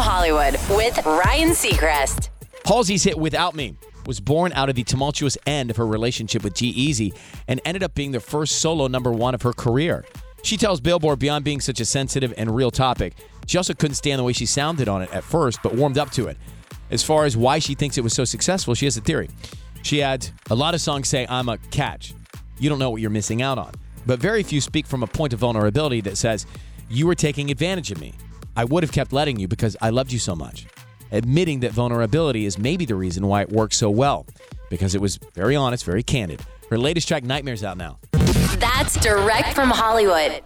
Hollywood with Ryan Seacrest. Halsey's hit Without Me was born out of the tumultuous end of her relationship with G-Eazy and ended up being the first solo number one of her career. She tells Billboard beyond being such a sensitive and real topic, she also couldn't stand the way she sounded on it at first, but warmed up to it. As far as why she thinks it was so successful, she has a theory. She adds, A lot of songs say, I'm a catch. You don't know what you're missing out on. But very few speak from a point of vulnerability that says, You were taking advantage of me. I would have kept letting you because I loved you so much. Admitting that vulnerability is maybe the reason why it works so well, because it was very honest, very candid. Her latest track, Nightmares, out now. That's direct from Hollywood.